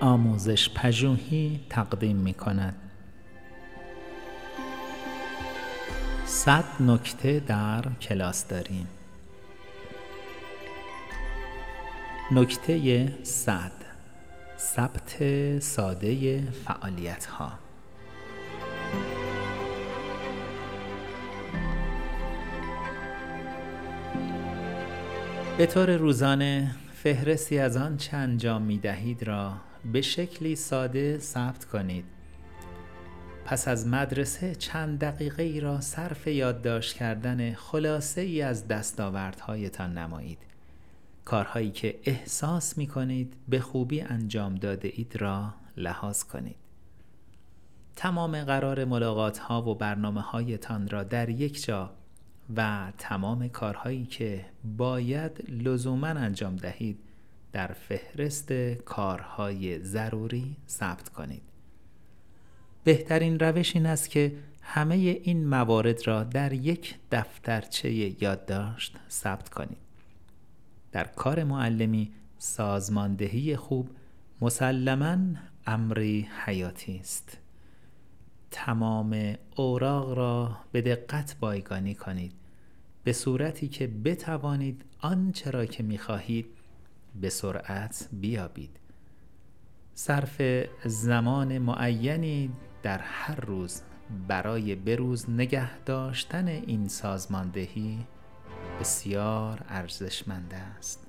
آموزش پژوهی تقدیم می کند صد نکته در کلاس داریم. نکته صد. ثبت ساده فعالیت ها به طور روزانه فهرستی از آنچه انجام می دهید را به شکلی ساده ثبت کنید. پس از مدرسه چند دقیقه ای را صرف یادداشت کردن خلاصه ای از دستاوردهایتان نمایید. کارهایی که احساس می کنید به خوبی انجام داده اید را لحاظ کنید. تمام قرار ملاقات ها و برنامه هایتان را در یک جا و تمام کارهایی که باید لزوما انجام دهید در فهرست کارهای ضروری ثبت کنید. بهترین روش این است که همه این موارد را در یک دفترچه یادداشت ثبت کنید. در کار معلمی سازماندهی خوب مسلما امری حیاتی است. تمام اوراق را به دقت بایگانی کنید. به صورتی که بتوانید آنچه را که می‌خواهید به سرعت بیابید. صرف زمان معینی در هر روز برای بروز نگه داشتن این سازماندهی بسیار ارزشمند است.